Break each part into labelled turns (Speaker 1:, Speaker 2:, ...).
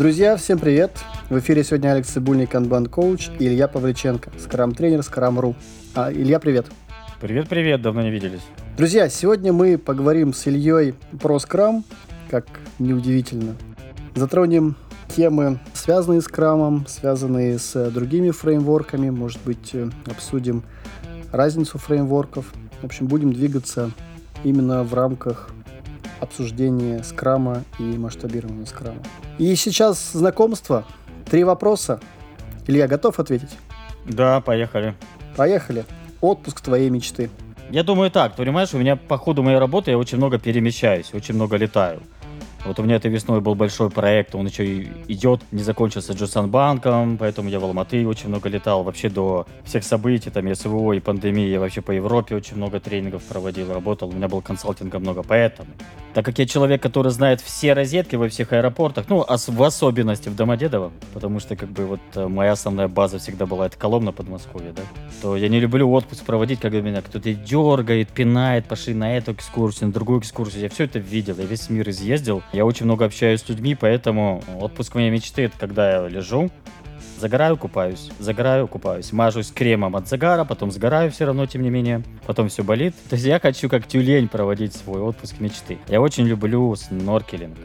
Speaker 1: Друзья, всем привет! В эфире сегодня Алекс Цибульный, Канбан Коуч и Илья Павличенко, скрам-тренер Скрам.ру. А, Илья, привет!
Speaker 2: Привет-привет, давно не виделись.
Speaker 1: Друзья, сегодня мы поговорим с Ильей про скрам, как неудивительно. Затронем темы, связанные с крамом, связанные с другими фреймворками, может быть, э, обсудим разницу фреймворков. В общем, будем двигаться именно в рамках обсуждения скрама и масштабирования скрама. И сейчас знакомство. Три вопроса. Илья, готов ответить?
Speaker 2: Да, поехали.
Speaker 1: Поехали. Отпуск твоей мечты.
Speaker 2: Я думаю так, понимаешь, у меня по ходу моей работы я очень много перемещаюсь, очень много летаю. Вот у меня этой весной был большой проект, он еще и идет, не закончился Джусан банком, поэтому я в Алматы очень много летал. Вообще до всех событий, там, СВО и пандемии, я вообще по Европе очень много тренингов проводил, работал. У меня был консалтинга много, поэтому. Так как я человек, который знает все розетки во всех аэропортах, ну, ос- в особенности в Домодедово, потому что, как бы, вот э, моя основная база всегда была, это Коломна, Подмосковье, да, то я не люблю отпуск проводить, когда меня кто-то дергает, пинает, пошли на эту экскурсию, на другую экскурсию. Я все это видел, я весь мир изъездил. Я очень много общаюсь с людьми, поэтому отпуск моей мечты, это когда я лежу, Загораю, купаюсь, загораю, купаюсь, мажусь кремом от загара, потом сгораю все равно, тем не менее, потом все болит. То есть я хочу как тюлень проводить свой отпуск мечты. Я очень люблю сноркелинг.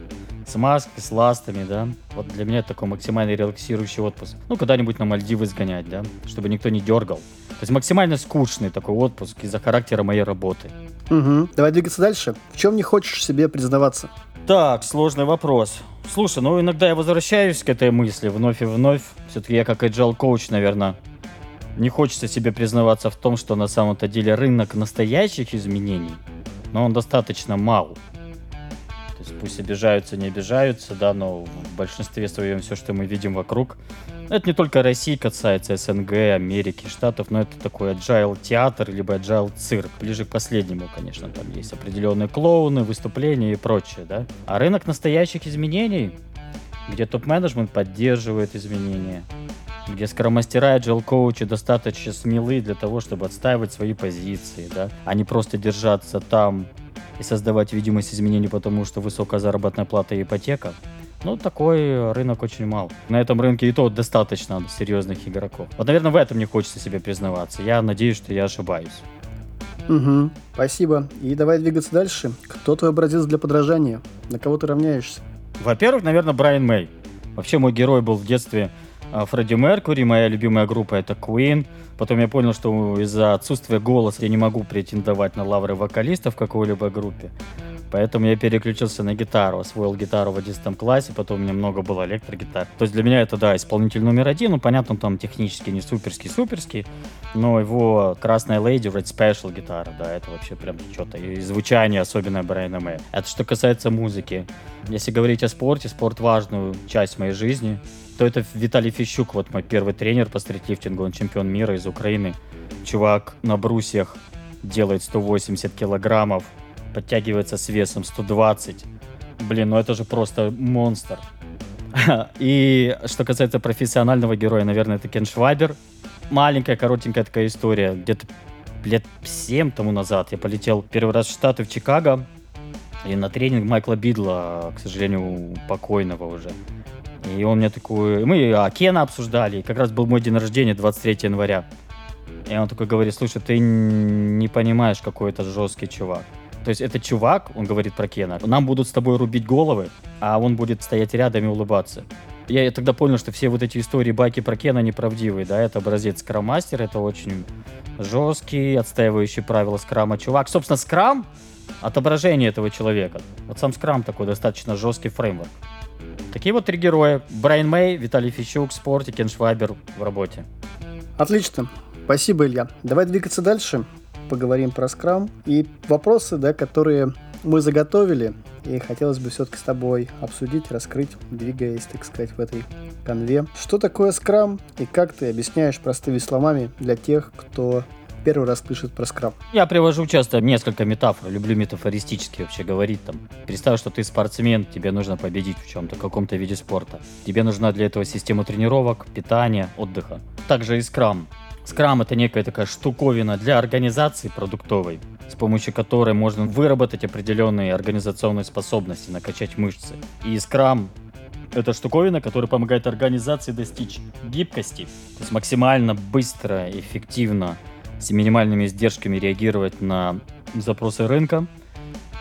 Speaker 2: С маской, с ластами, да. Вот для меня это такой максимально релаксирующий отпуск. Ну, куда-нибудь на Мальдивы сгонять, да, чтобы никто не дергал. То есть максимально скучный такой отпуск из-за характера моей работы.
Speaker 1: Угу. Давай двигаться дальше. В чем не хочешь себе признаваться?
Speaker 2: Так, сложный вопрос. Слушай, ну иногда я возвращаюсь к этой мысли вновь и вновь. Все-таки я как agile коуч, наверное, не хочется себе признаваться в том, что на самом-то деле рынок настоящих изменений, но он достаточно мал. Пусть обижаются, не обижаются, да, но в большинстве своем все, что мы видим вокруг, это не только России касается, СНГ, Америки, Штатов, но это такой agile театр, либо agile цирк. Ближе к последнему, конечно, там есть определенные клоуны, выступления и прочее, да. А рынок настоящих изменений, где топ-менеджмент поддерживает изменения, где скромастера и agile коучи достаточно смелы для того, чтобы отстаивать свои позиции, да, а не просто держаться там и создавать видимость изменений, потому что высокая заработная плата и ипотека. Ну, такой рынок очень мал. На этом рынке и то достаточно серьезных игроков. Вот, наверное, в этом не хочется себе признаваться. Я надеюсь, что я ошибаюсь.
Speaker 1: Угу. Спасибо. И давай двигаться дальше. Кто твой образец для подражания? На кого ты равняешься?
Speaker 2: Во-первых, наверное, Брайан Мэй. Вообще, мой герой был в детстве Фредди Меркури, моя любимая группа это Queen. Потом я понял, что из-за отсутствия голоса я не могу претендовать на лавры вокалиста в какой-либо группе. Поэтому я переключился на гитару, освоил гитару в 11 классе, потом у меня много было электрогитар. То есть для меня это, да, исполнитель номер один, ну, понятно, он там технически не суперский-суперский, но его красная леди, Red Special гитара, да, это вообще прям что-то, и звучание особенное Брайана Мэя. Это что касается музыки. Если говорить о спорте, спорт важную часть моей жизни, то это Виталий Фищук, вот мой первый тренер по стритлифтингу, он чемпион мира из Украины. Чувак на брусьях делает 180 килограммов, подтягивается с весом 120. Блин, ну это же просто монстр. И что касается профессионального героя, наверное, это Кен Швайбер. Маленькая, коротенькая такая история. Где-то лет 7 тому назад я полетел первый раз в Штаты, в Чикаго. И на тренинг Майкла Бидла, к сожалению, покойного уже. И он мне такой... Мы а, Кена обсуждали. Как раз был мой день рождения, 23 января. И он такой говорит, слушай, ты не понимаешь, какой это жесткий чувак. То есть это чувак, он говорит про Кена, нам будут с тобой рубить головы, а он будет стоять рядом и улыбаться. Я тогда понял, что все вот эти истории байки про Кена неправдивые, да, это образец скрам-мастер, это очень жесткий, отстаивающий правила скрама чувак. Собственно, скрам — отображение этого человека. Вот сам скрам такой достаточно жесткий фреймворк. Такие вот три героя. Брайан Мэй, Виталий Фищук в спорте, Кен Швайбер в работе.
Speaker 1: Отлично. Спасибо, Илья. Давай двигаться дальше. Поговорим про скрам. И вопросы, да, которые мы заготовили. И хотелось бы все-таки с тобой обсудить, раскрыть, двигаясь, так сказать, в этой конве. Что такое скрам и как ты объясняешь простыми словами для тех, кто первый раз слышит про скрам?
Speaker 2: Я привожу часто несколько метафор, люблю метафористически вообще говорить там. Представь, что ты спортсмен, тебе нужно победить в чем-то, каком-то виде спорта. Тебе нужна для этого система тренировок, питания, отдыха. Также и скрам. Скрам это некая такая штуковина для организации продуктовой, с помощью которой можно выработать определенные организационные способности, накачать мышцы. И скрам Это штуковина, которая помогает организации достичь гибкости, то есть максимально быстро, эффективно, с минимальными издержками реагировать на запросы рынка,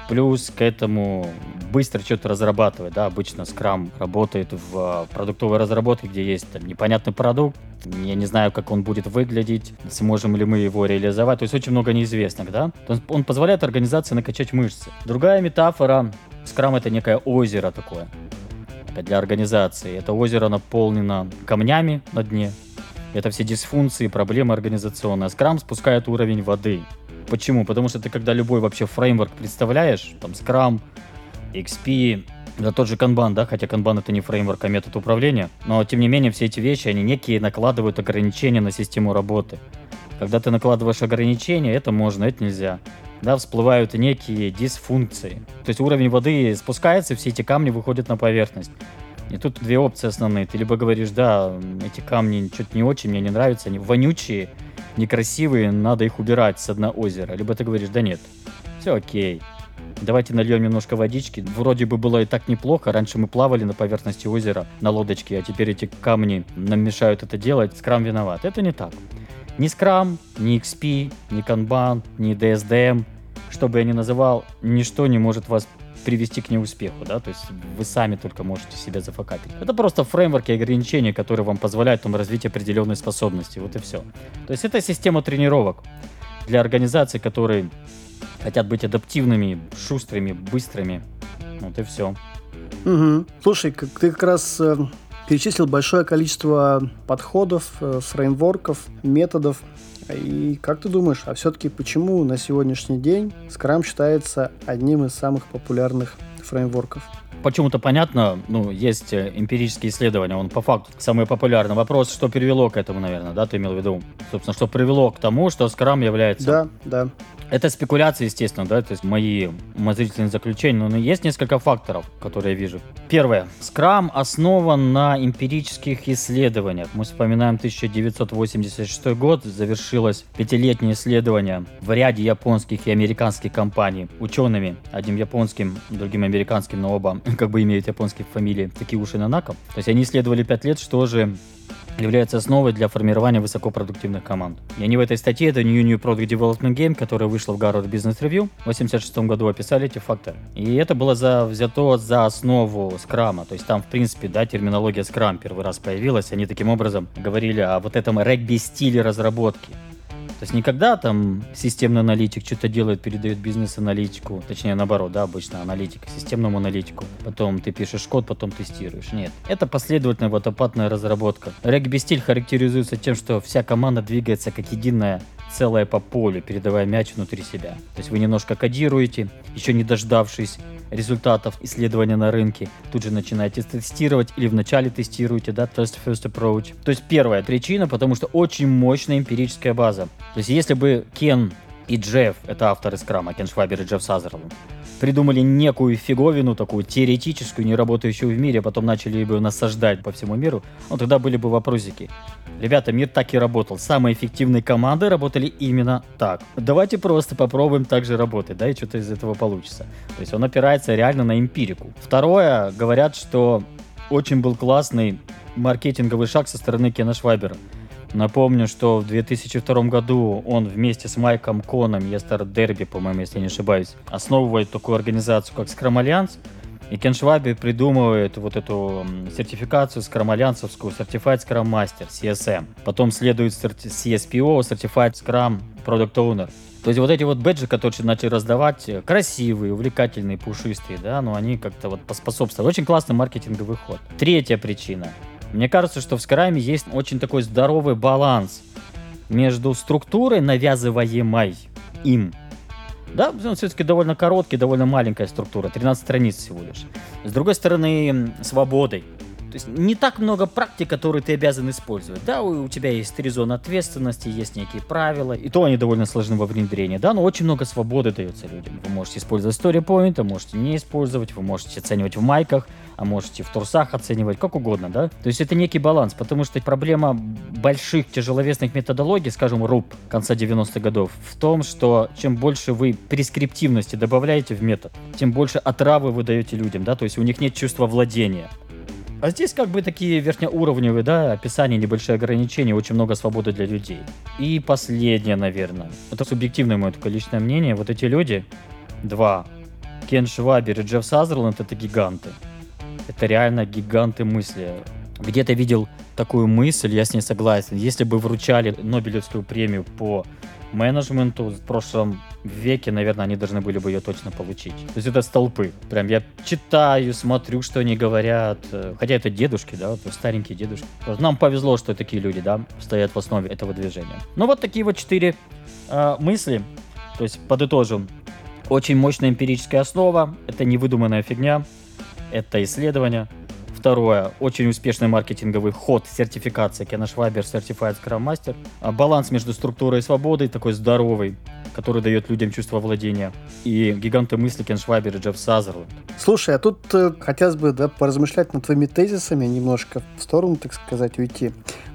Speaker 2: плюс к этому быстро что-то разрабатывать, да, обычно Scrum работает в а, продуктовой разработке, где есть там, непонятный продукт, я не знаю, как он будет выглядеть, сможем ли мы его реализовать, то есть очень много неизвестных, да. Он позволяет организации накачать мышцы. Другая метафора, Scrum это некое озеро такое для организации. Это озеро наполнено камнями на дне, это все дисфункции, проблемы организационные. Scrum спускает уровень воды. Почему? Потому что ты когда любой вообще фреймворк представляешь, там Scrum, XP, да тот же Kanban, да, хотя Kanban это не фреймворк, а метод управления, но тем не менее все эти вещи, они некие накладывают ограничения на систему работы. Когда ты накладываешь ограничения, это можно, это нельзя. Да, всплывают некие дисфункции. То есть уровень воды спускается, все эти камни выходят на поверхность. И тут две опции основные. Ты либо говоришь, да, эти камни что-то не очень, мне не нравятся, они вонючие, некрасивые, надо их убирать с дна озера. Либо ты говоришь, да нет, все окей, Давайте нальем немножко водички. Вроде бы было и так неплохо. Раньше мы плавали на поверхности озера на лодочке, а теперь эти камни нам мешают это делать. Скрам виноват. Это не так. Ни Scrum, ни XP, ни Kanban, ни DSDM, что бы я ни называл, ничто не может вас привести к неуспеху, да, то есть вы сами только можете себя зафакапить. Это просто фреймворки и ограничения, которые вам позволяют вам развить определенные способности, вот и все. То есть это система тренировок для организаций, которые хотят быть адаптивными, шустрыми, быстрыми. Вот и все.
Speaker 1: Угу. Слушай, ты как раз э, перечислил большое количество подходов, э, фреймворков, методов. И как ты думаешь, а все-таки почему на сегодняшний день Scrum считается одним из самых популярных фреймворков?
Speaker 2: почему-то понятно, ну, есть э, эмпирические исследования, он по факту самый популярный. Вопрос, что привело к этому, наверное, да, ты имел в виду? Собственно, что привело к тому, что Scrum является...
Speaker 1: Да, да.
Speaker 2: Это спекуляции, естественно, да, то есть мои умозрительные заключения, но есть несколько факторов, которые я вижу. Первое. Scrum основан на эмпирических исследованиях. Мы вспоминаем 1986 год, завершилось пятилетнее исследование в ряде японских и американских компаний учеными, одним японским, другим американским, но оба как бы имеют японские фамилии, такие уши на наком. То есть они исследовали пять лет, что же является основой для формирования высокопродуктивных команд. И они в этой статье, это New New Product Development Game, которая вышла в Harvard Business Review в 86 году, описали эти факторы. И это было за, взято за основу скрама. То есть там, в принципе, да, терминология скрам первый раз появилась. Они таким образом говорили о вот этом регби-стиле разработки. То есть никогда там системный аналитик что-то делает, передает бизнес-аналитику, точнее наоборот, да, обычно аналитик, системному аналитику. Потом ты пишешь код, потом тестируешь. Нет, это последовательная водопадная разработка. Регби-стиль характеризуется тем, что вся команда двигается как единая целое по полю, передавая мяч внутри себя. То есть вы немножко кодируете, еще не дождавшись результатов исследования на рынке, тут же начинаете тестировать или вначале тестируете, да, test first approach. То есть первая причина, потому что очень мощная эмпирическая база. То есть если бы Кен и Джефф, это авторы скрама, Кен Швабер и Джефф Сазерленд, придумали некую фиговину, такую теоретическую, не работающую в мире, а потом начали бы насаждать по всему миру, ну тогда были бы вопросики. Ребята, мир так и работал. Самые эффективные команды работали именно так. Давайте просто попробуем так же работать, да, и что-то из этого получится. То есть он опирается реально на эмпирику. Второе, говорят, что очень был классный маркетинговый шаг со стороны Кена Швайбера. Напомню, что в 2002 году он вместе с Майком Коном, Естер Дерби, по-моему, если не ошибаюсь, основывает такую организацию, как Scrum Alliance. И Кен Шваби придумывает вот эту сертификацию скромальянцевскую Certified Scrum Master, CSM. Потом следует CSPO, Certified Scrum Product Owner. То есть вот эти вот бэджи, которые начали раздавать, э, красивые, увлекательные, пушистые, да, но они как-то вот поспособствовали. Очень классный маркетинговый ход. Третья причина. Мне кажется, что в Скраме есть очень такой здоровый баланс между структурой, навязываемой им, да, он все-таки довольно короткий, довольно маленькая структура, 13 страниц всего лишь. С другой стороны, свободой. То есть не так много практик, которые ты обязан использовать. Да, у, у тебя есть три зоны ответственности, есть некие правила, и то они довольно сложны во внедрении, да, но очень много свободы дается людям. Вы можете использовать story можете не использовать, вы можете оценивать в майках, а можете в турсах оценивать, как угодно, да. То есть это некий баланс, потому что проблема больших тяжеловесных методологий, скажем, РУП конца 90-х годов, в том, что чем больше вы прескриптивности добавляете в метод, тем больше отравы вы даете людям, да, то есть у них нет чувства владения. А здесь как бы такие верхнеуровневые, да, описания, небольшие ограничения, очень много свободы для людей. И последнее, наверное, это субъективное мое только личное мнение, вот эти люди, два, Кен Швабер и Джефф Сазерленд, это гиганты. Это реально гиганты мысли. Где-то видел такую мысль, я с ней согласен. Если бы вручали Нобелевскую премию по менеджменту в прошлом веке, наверное, они должны были бы ее точно получить. То есть это столпы. Прям я читаю, смотрю, что они говорят. Хотя это дедушки, да, старенькие дедушки. Нам повезло, что такие люди, да, стоят в основе этого движения. Ну вот такие вот четыре э, мысли. То есть подытожим. Очень мощная эмпирическая основа. Это не выдуманная фигня. Это исследование. Второе, очень успешный маркетинговый ход, сертификация Кена Швабер, Certified Scrum Master. А баланс между структурой и свободой такой здоровый, который дает людям чувство владения. И гиганты мысли Кен Швабер и Джефф Сазерленд.
Speaker 1: Слушай, а тут э, хотелось бы да, поразмышлять над твоими тезисами, немножко в сторону, так сказать, уйти.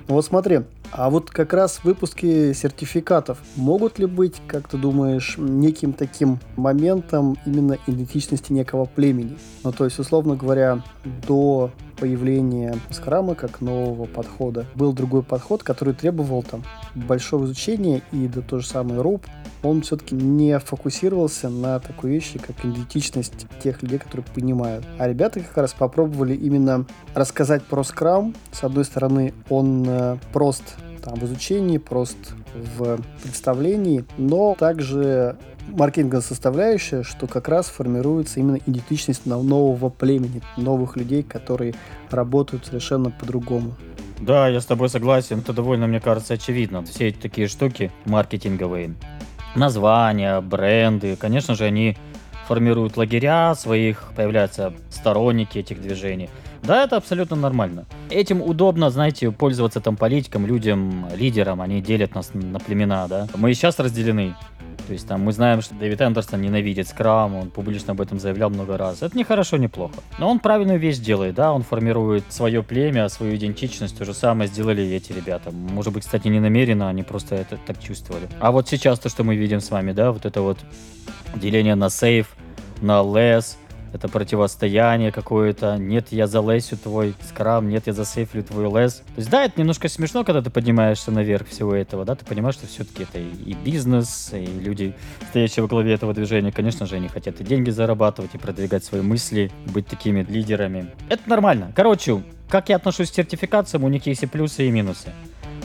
Speaker 1: Ну вот смотри, а вот как раз выпуски сертификатов могут ли быть, как ты думаешь, неким таким моментом именно идентичности некого племени? Ну, то есть, условно говоря, до появления скрама как нового подхода был другой подход, который требовал там большого изучения, и да то же самое РУП, он все-таки не фокусировался на такой вещи, как идентичность тех людей, которые понимают. А ребята как раз попробовали именно рассказать про скрам. С одной стороны, он э, прост там, в изучении, прост в представлении, но также маркетинговая составляющая, что как раз формируется именно идентичность нового племени, новых людей, которые работают совершенно по-другому.
Speaker 2: Да, я с тобой согласен. Это довольно, мне кажется, очевидно. Все эти такие штуки маркетинговые, названия, бренды, конечно же, они формируют лагеря своих, появляются сторонники этих движений. Да, это абсолютно нормально. Этим удобно, знаете, пользоваться там политикам, людям, лидерам. Они делят нас на племена, да. Мы сейчас разделены. То есть там мы знаем, что Дэвид Эндерсон ненавидит скрам, он публично об этом заявлял много раз. Это не хорошо, не плохо. Но он правильную вещь делает, да, он формирует свое племя, свою идентичность. То же самое сделали эти ребята. Может быть, кстати, не намеренно, они просто это так чувствовали. А вот сейчас то, что мы видим с вами, да, вот это вот деление на сейф, на less, это противостояние какое-то. Нет, я залесю твой скрам, нет, я засейфлю твой лес. То есть, да, это немножко смешно, когда ты поднимаешься наверх всего этого, да, ты понимаешь, что все-таки это и бизнес, и люди, стоящие во главе этого движения, конечно же, они хотят и деньги зарабатывать, и продвигать свои мысли, быть такими лидерами. Это нормально. Короче, как я отношусь к сертификациям, у них есть и плюсы, и минусы.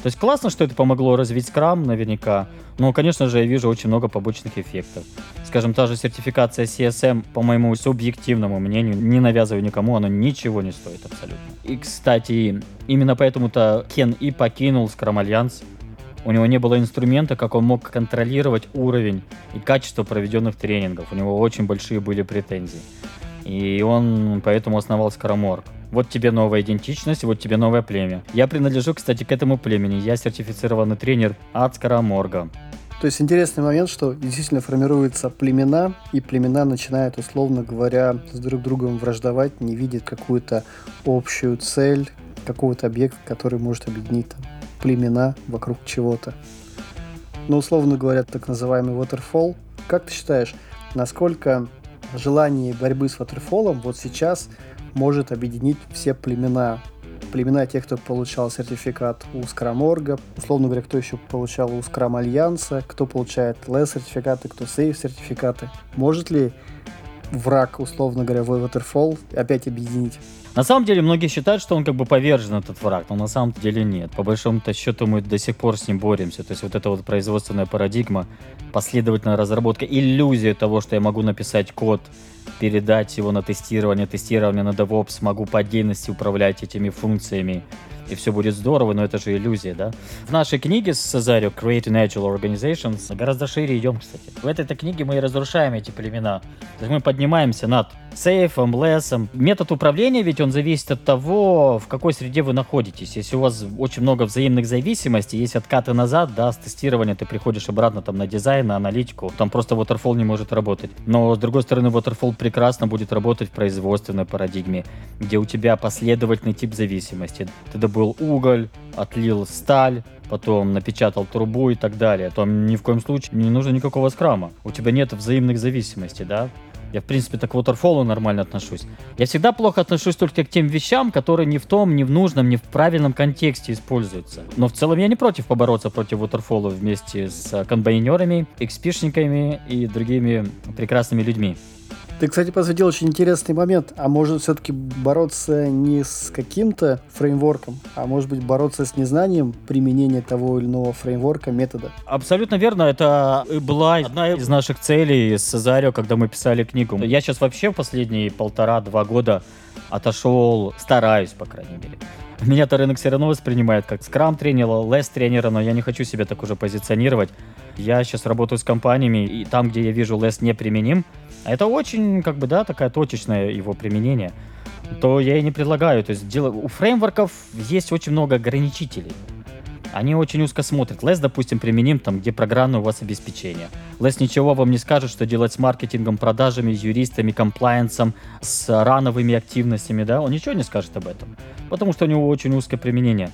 Speaker 2: То есть классно, что это помогло развить скрам наверняка, но, конечно же, я вижу очень много побочных эффектов. Скажем, та же сертификация CSM, по моему субъективному мнению, не навязываю никому, она ничего не стоит абсолютно. И, кстати, именно поэтому-то Кен и покинул Scrum Альянс. У него не было инструмента, как он мог контролировать уровень и качество проведенных тренингов. У него очень большие были претензии. И он поэтому основал Скороморг. Вот тебе новая идентичность, вот тебе новое племя. Я принадлежу, кстати, к этому племени. Я сертифицированный тренер от Скороморга.
Speaker 1: То есть интересный момент, что действительно формируются племена, и племена начинают, условно говоря, с друг другом враждовать, не видят какую-то общую цель, какого-то объекта, который может объединить там, племена вокруг чего-то. Но, условно говоря, так называемый waterfall. Как ты считаешь, насколько желание борьбы с Waterfall вот сейчас может объединить все племена. Племена тех, кто получал сертификат у Скраморга, условно говоря, кто еще получал у Скрам Альянса, кто получает LES сертификаты, кто сейф сертификаты. Может ли враг, условно говоря, в Waterfall опять объединить?
Speaker 2: На самом деле, многие считают, что он как бы повержен, этот враг, но на самом деле нет. По большому-то счету мы до сих пор с ним боремся. То есть вот эта вот производственная парадигма, последовательная разработка, иллюзия того, что я могу написать код, передать его на тестирование, тестирование на DevOps, могу по отдельности управлять этими функциями, и все будет здорово, но это же иллюзия, да? В нашей книге с Сазарио Creating Agile Organizations гораздо шире идем, кстати. В этой книге мы и разрушаем эти племена. То есть мы поднимаемся над сейфом, лесом. Метод управления ведь он зависит от того, в какой среде вы находитесь. Если у вас очень много взаимных зависимостей, есть откаты назад, да, с тестирования ты приходишь обратно там на дизайн, на аналитику, там просто Waterfall не может работать. Но с другой стороны, Waterfall прекрасно будет работать в производственной парадигме, где у тебя последовательный тип зависимости. Ты добыл уголь, отлил сталь, потом напечатал трубу и так далее. Там ни в коем случае не нужно никакого скрама. У тебя нет взаимных зависимостей, да? Я, в принципе, так к Waterfall нормально отношусь. Я всегда плохо отношусь только к тем вещам, которые не в том, не в нужном, не в правильном контексте используются. Но в целом я не против побороться против Waterfall вместе с комбайнерами, экспишниками и другими прекрасными людьми.
Speaker 1: Ты, кстати, посвятил очень интересный момент. А может все-таки бороться не с каким-то фреймворком, а может быть бороться с незнанием применения того или иного фреймворка, метода?
Speaker 2: Абсолютно верно. Это была одна из наших целей с Цезарио, когда мы писали книгу. Я сейчас вообще последние полтора-два года отошел, стараюсь, по крайней мере. Меня-то рынок все равно воспринимает как скрам-тренера, лес-тренера, но я не хочу себя так уже позиционировать. Я сейчас работаю с компаниями, и там, где я вижу лес неприменим, это очень, как бы, да, такая точечное его применение, то я и не предлагаю. То есть дело... у фреймворков есть очень много ограничителей. Они очень узко смотрят. Less, допустим, применим там, где программное у вас обеспечение. Less ничего вам не скажет, что делать с маркетингом, продажами, юристами, комплайенсом, с рановыми активностями, да, он ничего не скажет об этом. Потому что у него очень узкое применение.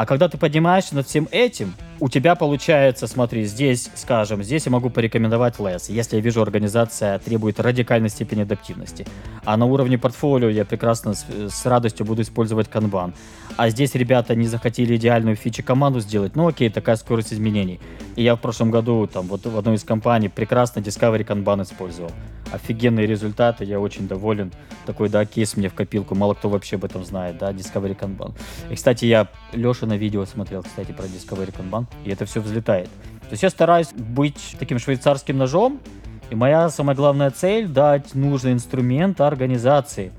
Speaker 2: А когда ты поднимаешься над всем этим, у тебя получается, смотри, здесь, скажем, здесь я могу порекомендовать LESS, если я вижу, организация требует радикальной степени адаптивности. А на уровне портфолио я прекрасно с, с радостью буду использовать Kanban. А здесь ребята не захотели идеальную фичи команду сделать, ну окей, такая скорость изменений. И я в прошлом году там вот в одной из компаний прекрасно Discovery Kanban использовал. Офигенные результаты, я очень доволен. Такой, да, кейс мне в копилку, мало кто вообще об этом знает, да, Discovery Kanban. И, кстати, я Леша на видео смотрел, кстати, про Discovery Kanban и это все взлетает. То есть я стараюсь быть таким швейцарским ножом, и моя самая главная цель дать нужный инструмент организации,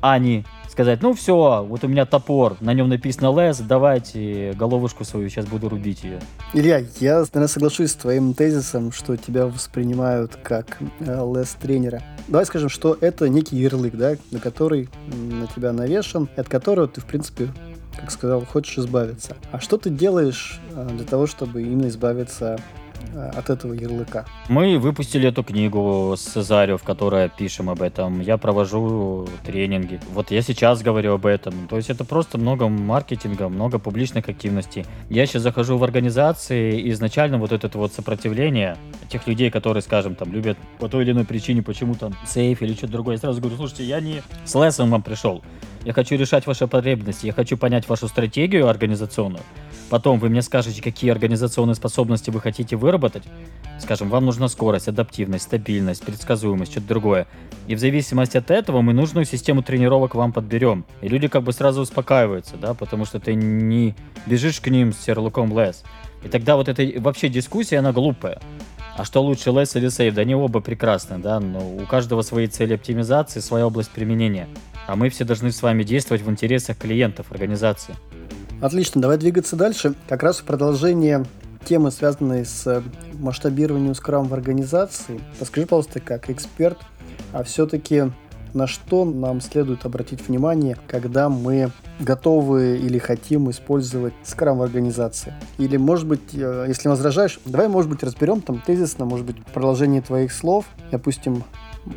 Speaker 2: а не сказать, ну все, вот у меня топор, на нем написано лес, давайте головушку свою, сейчас буду рубить ее.
Speaker 1: Илья, я, наверное, соглашусь с твоим тезисом, что тебя воспринимают как э, лес-тренера. Давай скажем, что это некий ярлык, да, на который на тебя навешан, от которого ты, в принципе, как сказал, хочешь избавиться. А что ты делаешь э, для того, чтобы именно избавиться от этого ярлыка.
Speaker 2: Мы выпустили эту книгу с Цезарио, в которой пишем об этом. Я провожу тренинги. Вот я сейчас говорю об этом. То есть это просто много маркетинга, много публичных активностей. Я сейчас захожу в организации, и изначально вот это вот сопротивление тех людей, которые, скажем, там, любят по той или иной причине почему то сейф или что-то другое, я сразу говорю, слушайте, я не с лесом вам пришел. Я хочу решать ваши потребности, я хочу понять вашу стратегию организационную. Потом вы мне скажете, какие организационные способности вы хотите выработать. Скажем, вам нужна скорость, адаптивность, стабильность, предсказуемость, что-то другое. И в зависимости от этого мы нужную систему тренировок вам подберем. И люди как бы сразу успокаиваются, да, потому что ты не бежишь к ним с ярлыком лес. И тогда вот эта вообще дискуссия, она глупая. А что лучше, лес или сейв? Да они оба прекрасны, да, но у каждого свои цели оптимизации, своя область применения. А мы все должны с вами действовать в интересах клиентов организации.
Speaker 1: Отлично, давай двигаться дальше. Как раз в продолжение темы, связанной с масштабированием скрам в организации. Подскажи, пожалуйста, как эксперт, а все-таки на что нам следует обратить внимание, когда мы готовы или хотим использовать скрам в организации. Или, может быть, э, если возражаешь, давай, может быть, разберем там тезисно, может быть, продолжение твоих слов. Допустим,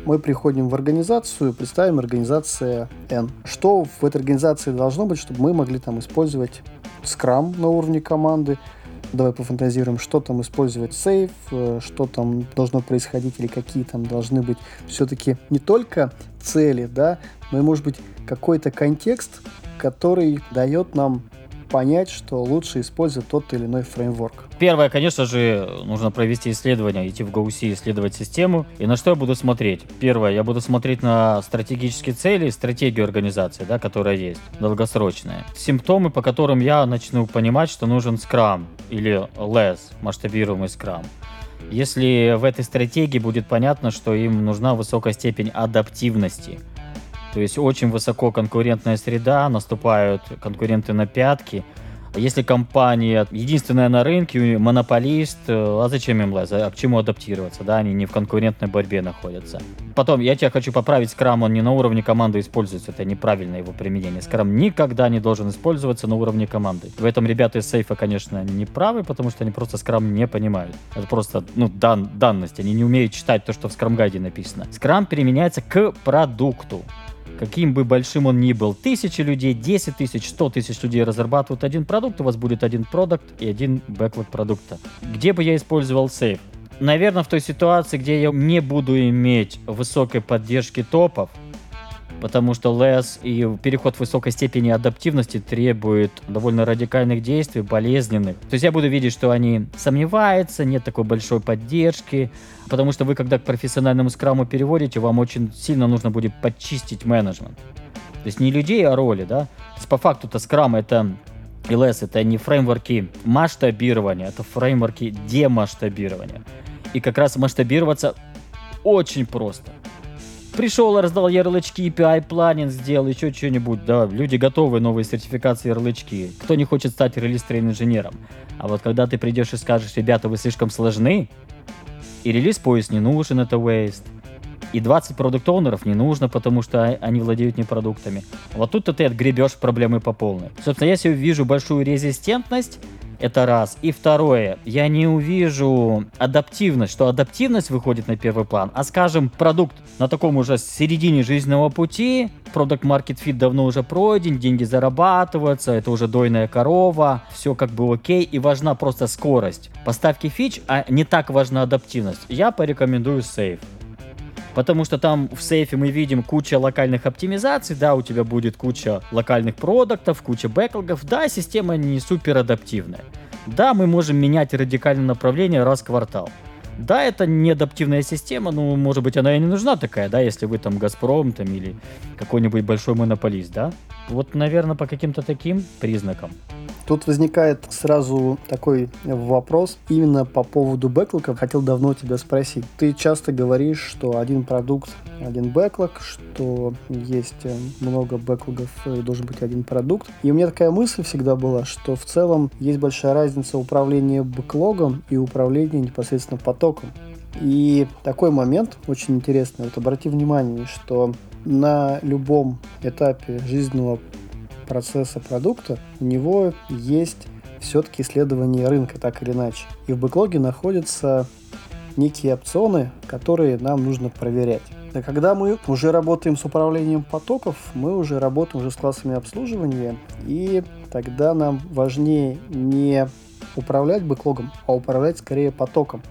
Speaker 1: мы приходим в организацию, представим организация N. Что в этой организации должно быть, чтобы мы могли там использовать скрам на уровне команды, давай пофантазируем, что там использовать сейф, э, что там должно происходить или какие там должны быть все-таки не только цели, да, но и может быть какой-то контекст, который дает нам понять, что лучше использовать тот или иной фреймворк.
Speaker 2: Первое, конечно же, нужно провести исследование, идти в GoC, исследовать систему. И на что я буду смотреть? Первое, я буду смотреть на стратегические цели, стратегию организации, да, которая есть, долгосрочная. Симптомы, по которым я начну понимать, что нужен Scrum или LESS, масштабируемый Scrum. Если в этой стратегии будет понятно, что им нужна высокая степень адаптивности – то есть очень высоко конкурентная среда, наступают конкуренты на пятки. Если компания единственная на рынке, монополист, э, а зачем им лазать? А к чему адаптироваться? Да, они не в конкурентной борьбе находятся. Потом, я тебя хочу поправить, скрам, он не на уровне команды используется, это неправильное его применение. Скрам никогда не должен использоваться на уровне команды. В этом ребята из сейфа, конечно, не правы, потому что они просто скрам не понимают. Это просто, ну, дан, данность, они не умеют читать то, что в скрам-гайде написано. Скрам применяется к продукту каким бы большим он ни был. Тысячи людей, 10 тысяч, 100 тысяч людей разрабатывают один продукт, у вас будет один продукт и один бэклог продукта. Где бы я использовал сейф? наверное, в той ситуации, где я не буду иметь высокой поддержки топов, потому что лес и переход высокой степени адаптивности требует довольно радикальных действий, болезненных. То есть я буду видеть, что они сомневаются, нет такой большой поддержки, потому что вы, когда к профессиональному скраму переводите, вам очень сильно нужно будет подчистить менеджмент. То есть не людей, а роли, да? То есть по факту-то скрам это LS это не фреймворки масштабирования, это фреймворки демасштабирования. И как раз масштабироваться очень просто. Пришел, раздал ярлычки, API планинг сделал, еще что-нибудь. Да, люди готовы, новые сертификации ярлычки. Кто не хочет стать релиз-трейн инженером? А вот когда ты придешь и скажешь, ребята, вы слишком сложны, и релиз поезд не нужен, это waste. И 20 продукт оунеров не нужно, потому что они владеют не продуктами. Вот тут-то ты отгребешь проблемы по полной. Собственно, если вижу большую резистентность, это раз. И второе, я не увижу адаптивность, что адаптивность выходит на первый план, а скажем, продукт на таком уже середине жизненного пути, продукт market fit давно уже пройден, деньги зарабатываются, это уже дойная корова, все как бы окей, и важна просто скорость поставки фич, а не так важна адаптивность. Я порекомендую сейф. Потому что там в сейфе мы видим куча локальных оптимизаций, да, у тебя будет куча локальных продуктов, куча бэклогов, да, система не супер адаптивная. Да, мы можем менять радикальное направление раз в квартал. Да, это не адаптивная система, но, может быть, она и не нужна такая, да, если вы там Газпром там или какой-нибудь большой монополист, да. Вот, наверное, по каким-то таким признакам.
Speaker 1: Тут возникает сразу такой вопрос именно по поводу бэклога. Хотел давно тебя спросить. Ты часто говоришь, что один продукт, один бэклог, что есть э, много бэклогов и должен быть один продукт. И у меня такая мысль всегда была, что в целом есть большая разница управления бэклогом и управления непосредственно потоком. И такой момент очень интересный. Вот обрати внимание, что на любом этапе жизненного процесса продукта у него есть все-таки исследование рынка, так или иначе. И в бэклоге находятся некие опционы, которые нам нужно проверять. А когда мы уже работаем с управлением потоков, мы уже работаем уже с классами обслуживания, и тогда нам важнее не управлять бэклогом, а управлять скорее потоком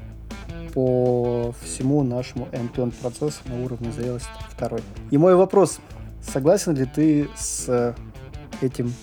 Speaker 1: по всему нашему end-to-end процессу на уровне зрелости второй. И мой вопрос, согласен ли ты с этим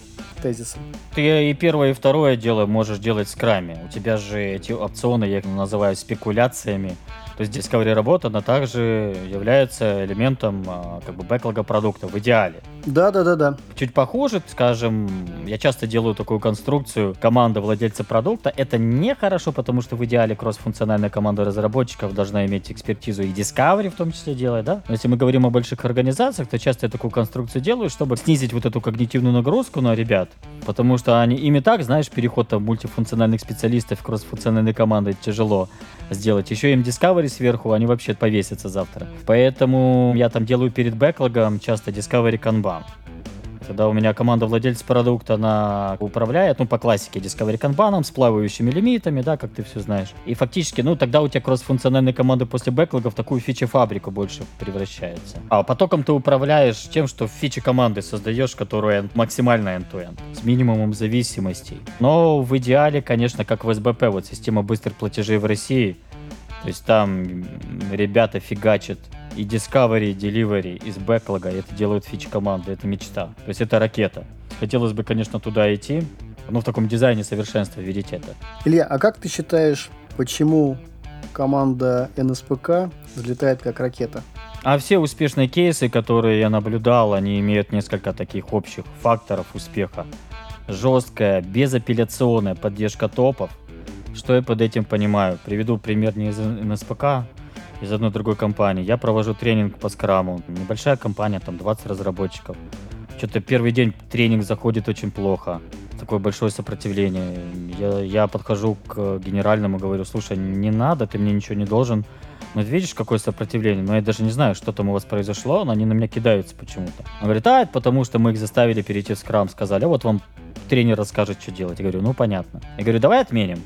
Speaker 1: тезисом.
Speaker 2: Ты и первое, и второе дело можешь делать в скраме. У тебя же эти опционы, я их называю спекуляциями, то есть Discovery работа, она также является элементом а, как бы бэклога продукта в идеале.
Speaker 1: Да, да, да, да.
Speaker 2: Чуть похуже, скажем, я часто делаю такую конструкцию команда владельца продукта. Это не хорошо, потому что в идеале кросс-функциональная команда разработчиков должна иметь экспертизу и Discovery в том числе делать, да? Но если мы говорим о больших организациях, то часто я такую конструкцию делаю, чтобы снизить вот эту когнитивную нагрузку на ребят. Потому что они, ими так, знаешь, переход там мультифункциональных специалистов в кросс-функциональной команды тяжело сделать. Еще им Discovery сверху, они вообще повесятся завтра. Поэтому я там делаю перед бэклогом часто Discovery Kanban. Когда у меня команда владельцев продукта, она управляет, ну, по классике Discovery Kanban, с плавающими лимитами, да, как ты все знаешь. И фактически, ну, тогда у тебя кросс-функциональные команды после бэклога в такую фичи-фабрику больше превращается. А потоком ты управляешь тем, что фичи команды создаешь, которая максимально end-to-end, с минимумом зависимостей. Но в идеале, конечно, как в СБП, вот система быстрых платежей в России, то есть там ребята фигачат и Discovery, и Delivery из бэклога, это делают фич команды, это мечта. То есть это ракета. Хотелось бы, конечно, туда идти, но в таком дизайне совершенства видеть это.
Speaker 1: Илья, а как ты считаешь, почему команда НСПК взлетает как ракета?
Speaker 2: А все успешные кейсы, которые я наблюдал, они имеют несколько таких общих факторов успеха. Жесткая, безапелляционная поддержка топов. Что я под этим понимаю? Приведу пример не из НСПК, из одной другой компании. Я провожу тренинг по скраму. Небольшая компания, там 20 разработчиков. Что-то первый день тренинг заходит очень плохо. Такое большое сопротивление. Я, я подхожу к генеральному, говорю, слушай, не надо, ты мне ничего не должен. Ну, видишь, какое сопротивление? Но я даже не знаю, что там у вас произошло, но они на меня кидаются почему-то. Он говорит, а, это потому что мы их заставили перейти в скрам. Сказали, а вот вам тренер расскажет, что делать. Я говорю, ну, понятно. Я говорю, давай отменим.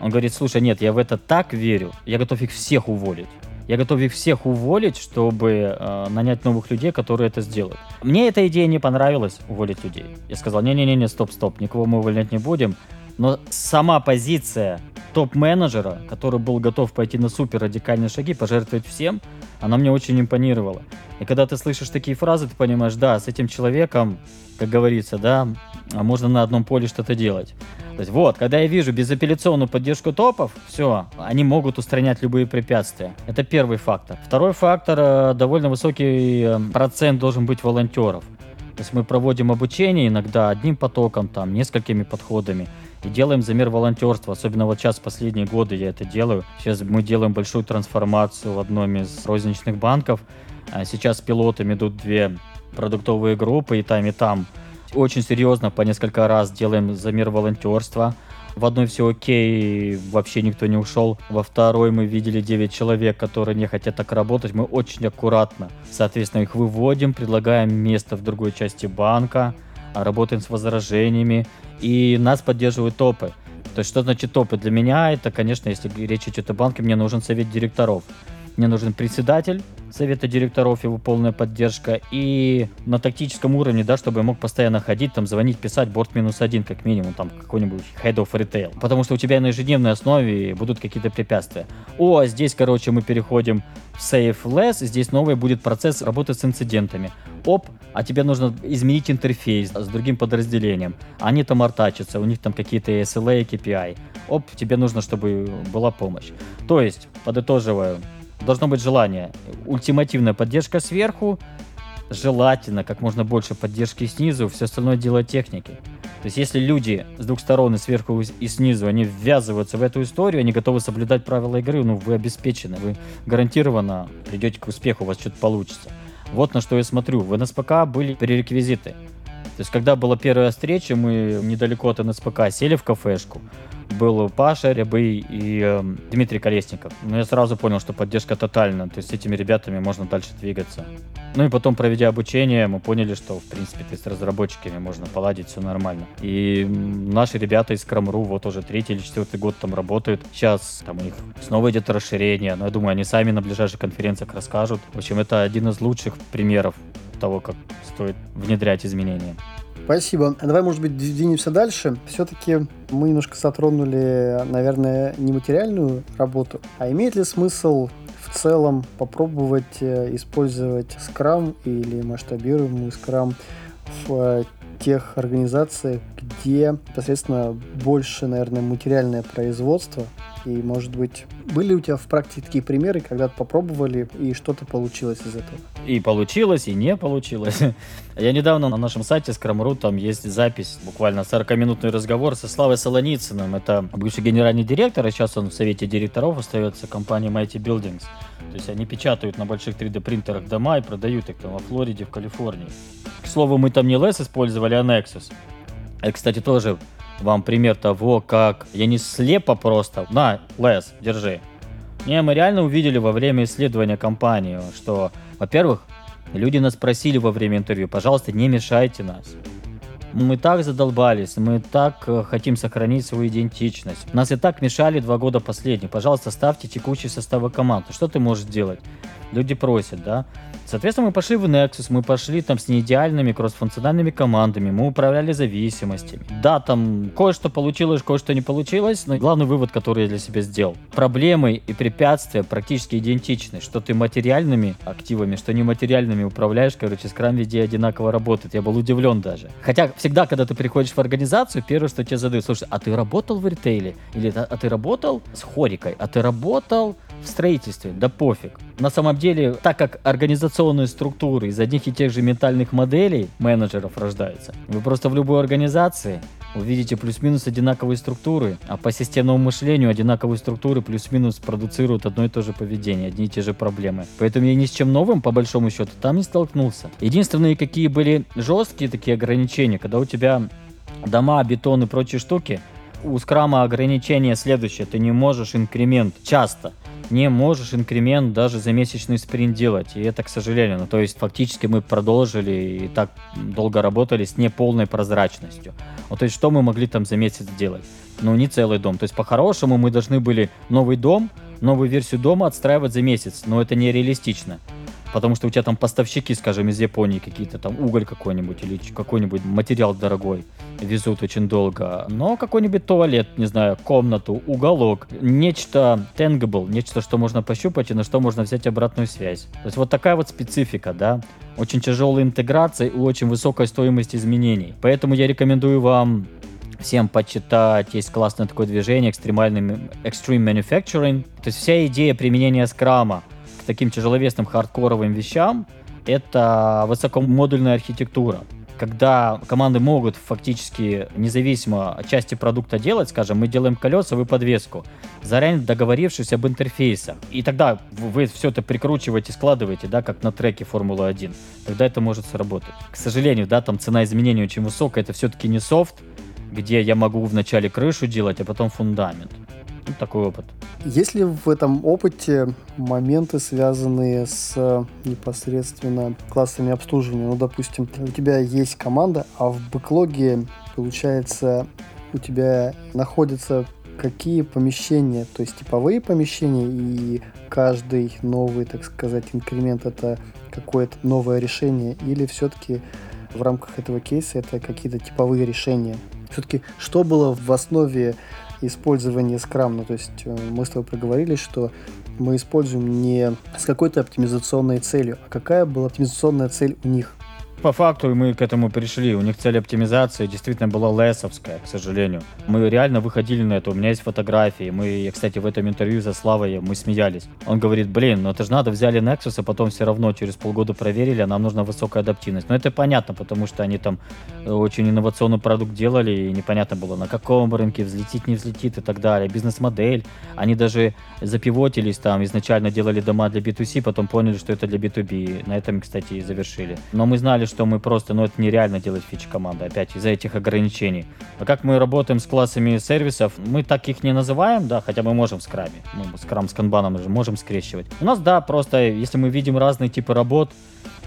Speaker 2: Он говорит, слушай, нет, я в это так верю, я готов их всех уволить. Я готов их всех уволить, чтобы э, нанять новых людей, которые это сделают. Мне эта идея не понравилась, уволить людей. Я сказал, не-не-не, стоп-стоп, никого мы увольнять не будем. Но сама позиция топ-менеджера, который был готов пойти на супер радикальные шаги, пожертвовать всем, она мне очень импонировала. И когда ты слышишь такие фразы, ты понимаешь, да, с этим человеком, как говорится, да, можно на одном поле что-то делать. То есть вот, когда я вижу безапелляционную поддержку топов, все, они могут устранять любые препятствия. Это первый фактор. Второй фактор, э, довольно высокий э, процент должен быть волонтеров. То есть мы проводим обучение иногда одним потоком, там, несколькими подходами и делаем замер волонтерства. Особенно вот сейчас, последние годы я это делаю. Сейчас мы делаем большую трансформацию в одном из розничных банков. А сейчас пилотами идут две продуктовые группы, и там, и там. Очень серьезно по несколько раз делаем замер волонтерства. В одной все окей, вообще никто не ушел. Во второй мы видели 9 человек, которые не хотят так работать. Мы очень аккуратно, соответственно, их выводим, предлагаем место в другой части банка, работаем с возражениями, и нас поддерживают топы. То есть что значит топы? Для меня это, конечно, если речь идет о банке, мне нужен совет директоров. Мне нужен председатель совета директоров, его полная поддержка. И на тактическом уровне, да, чтобы я мог постоянно ходить, там, звонить, писать борт минус один, как минимум, там, какой-нибудь head of retail. Потому что у тебя на ежедневной основе будут какие-то препятствия. О, а здесь, короче, мы переходим в save less, здесь новый будет процесс работы с инцидентами. Оп, а тебе нужно изменить интерфейс с другим подразделением. Они там артачатся, у них там какие-то SLA, KPI. Оп, тебе нужно, чтобы была помощь. То есть, подытоживаю, должно быть желание. Ультимативная поддержка сверху, желательно как можно больше поддержки снизу, все остальное дело техники. То есть если люди с двух сторон, и сверху, и снизу, они ввязываются в эту историю, они готовы соблюдать правила игры, ну вы обеспечены, вы гарантированно придете к успеху, у вас что-то получится. Вот на что я смотрю. В НСПК были пререквизиты. То есть, когда была первая встреча, мы недалеко от НСПК сели в кафешку был Паша Рябый и э, Дмитрий Колесников. Но я сразу понял, что поддержка тотальна, то есть с этими ребятами можно дальше двигаться. Ну и потом, проведя обучение, мы поняли, что, в принципе, с разработчиками можно поладить, все нормально. И наши ребята из Крамру вот уже третий или четвертый год там работают. Сейчас там у них снова идет расширение, но я думаю, они сами на ближайших конференциях расскажут. В общем, это один из лучших примеров того, как стоит внедрять изменения.
Speaker 1: Спасибо. Давай, может быть, двинемся дальше. Все-таки мы немножко затронули, наверное, не материальную работу, а имеет ли смысл в целом попробовать э, использовать скрам или масштабируемый скрам в э, тех организациях, где непосредственно больше, наверное, материальное производство, и, может быть, были у тебя в практике такие примеры, когда попробовали и что-то получилось из этого?
Speaker 2: И получилось, и не получилось. Я недавно на нашем сайте Scrum.ru там есть запись, буквально 40-минутный разговор со Славой Солоницыным. Это бывший генеральный директор, а сейчас он в совете директоров остается компании Mighty Buildings. То есть они печатают на больших 3D принтерах дома и продают их там во Флориде, в Калифорнии. К слову, мы там не LES использовали, а Nexus. Это, кстати, тоже вам пример того, как я не слепо просто, на, Лес, держи. Не, мы реально увидели во время исследования компании, что, во-первых, люди нас просили во время интервью, пожалуйста, не мешайте нас. Мы так задолбались, мы так э, хотим сохранить свою идентичность. Нас и так мешали два года последних. Пожалуйста, ставьте текущие составы команд. Что ты можешь делать? Люди просят, да? Соответственно, мы пошли в Nexus, мы пошли там с неидеальными кроссфункциональными командами, мы управляли зависимостями. Да, там кое-что получилось, кое-что не получилось, но главный вывод, который я для себя сделал. Проблемы и препятствия практически идентичны, что ты материальными активами, что нематериальными управляешь, короче, скрам везде одинаково работает. Я был удивлен даже. Хотя всегда, когда ты приходишь в организацию, первое, что тебе задают, слушай, а ты работал в ритейле? Или а ты работал с хорикой? А ты работал в строительстве? Да пофиг. На самом деле, так как организационные структуры из одних и тех же ментальных моделей менеджеров рождаются, вы просто в любой организации увидите плюс-минус одинаковые структуры, а по системному мышлению одинаковые структуры плюс-минус продуцируют одно и то же поведение, одни и те же проблемы. Поэтому я ни с чем новым, по большому счету, там не столкнулся. Единственные, какие были жесткие такие ограничения, когда у тебя дома, бетон и прочие штуки, у скрама ограничение следующее, ты не можешь инкремент часто не можешь инкремент даже за месячный спринт делать. И это, к сожалению. Ну, то есть, фактически мы продолжили и так долго работали с неполной прозрачностью. Ну, то есть, что мы могли там за месяц сделать? Ну, не целый дом. То есть, по-хорошему, мы должны были новый дом, новую версию дома отстраивать за месяц. Но это нереалистично. Потому что у тебя там поставщики, скажем, из Японии какие-то, там уголь какой-нибудь или какой-нибудь материал дорогой везут очень долго. Но какой-нибудь туалет, не знаю, комнату, уголок, нечто tangible, нечто, что можно пощупать и на что можно взять обратную связь. То есть вот такая вот специфика, да, очень тяжелая интеграция и очень высокая стоимость изменений. Поэтому я рекомендую вам всем почитать. Есть классное такое движение, экстремальный Extreme Manufacturing. То есть вся идея применения скрама таким тяжеловесным хардкоровым вещам — это высокомодульная архитектура когда команды могут фактически независимо от части продукта делать, скажем, мы делаем колеса, вы подвеску, заранее договорившись об интерфейсах. И тогда вы все это прикручиваете, складываете, да, как на треке Формулы-1. Тогда это может сработать. К сожалению, да, там цена изменений очень высокая, это все-таки не софт, где я могу вначале крышу делать, а потом фундамент. Ну, такой опыт.
Speaker 1: Есть ли в этом опыте моменты, связанные с э, непосредственно классами обслуживания? Ну, допустим, у тебя есть команда, а в бэклоге, получается, у тебя находятся какие помещения, то есть типовые помещения, и каждый новый, так сказать, инкремент это какое-то новое решение, или все-таки в рамках этого кейса это какие-то типовые решения? Все-таки что было в основе использования Scrum. Ну, то есть э, мы с тобой проговорили, что мы используем не с какой-то оптимизационной целью, а какая была оптимизационная цель у них
Speaker 2: по факту мы к этому пришли. У них цель оптимизации действительно была лесовская, к сожалению. Мы реально выходили на это. У меня есть фотографии. Мы, кстати, в этом интервью за Славой мы смеялись. Он говорит, блин, ну это же надо, взяли Nexus, а потом все равно через полгода проверили, а нам нужна высокая адаптивность. Но это понятно, потому что они там э, очень инновационный продукт делали, и непонятно было, на каком рынке взлетит, не взлетит и так далее. Бизнес-модель. Они даже запивотились там, изначально делали дома для B2C, потом поняли, что это для B2B. На этом, кстати, и завершили. Но мы знали, что мы просто, ну это нереально делать фичи команды, опять из-за этих ограничений. А как мы работаем с классами сервисов, мы так их не называем, да, хотя мы можем в скраме, ну, скрам с канбаном же можем скрещивать. У нас, да, просто, если мы видим разные типы работ,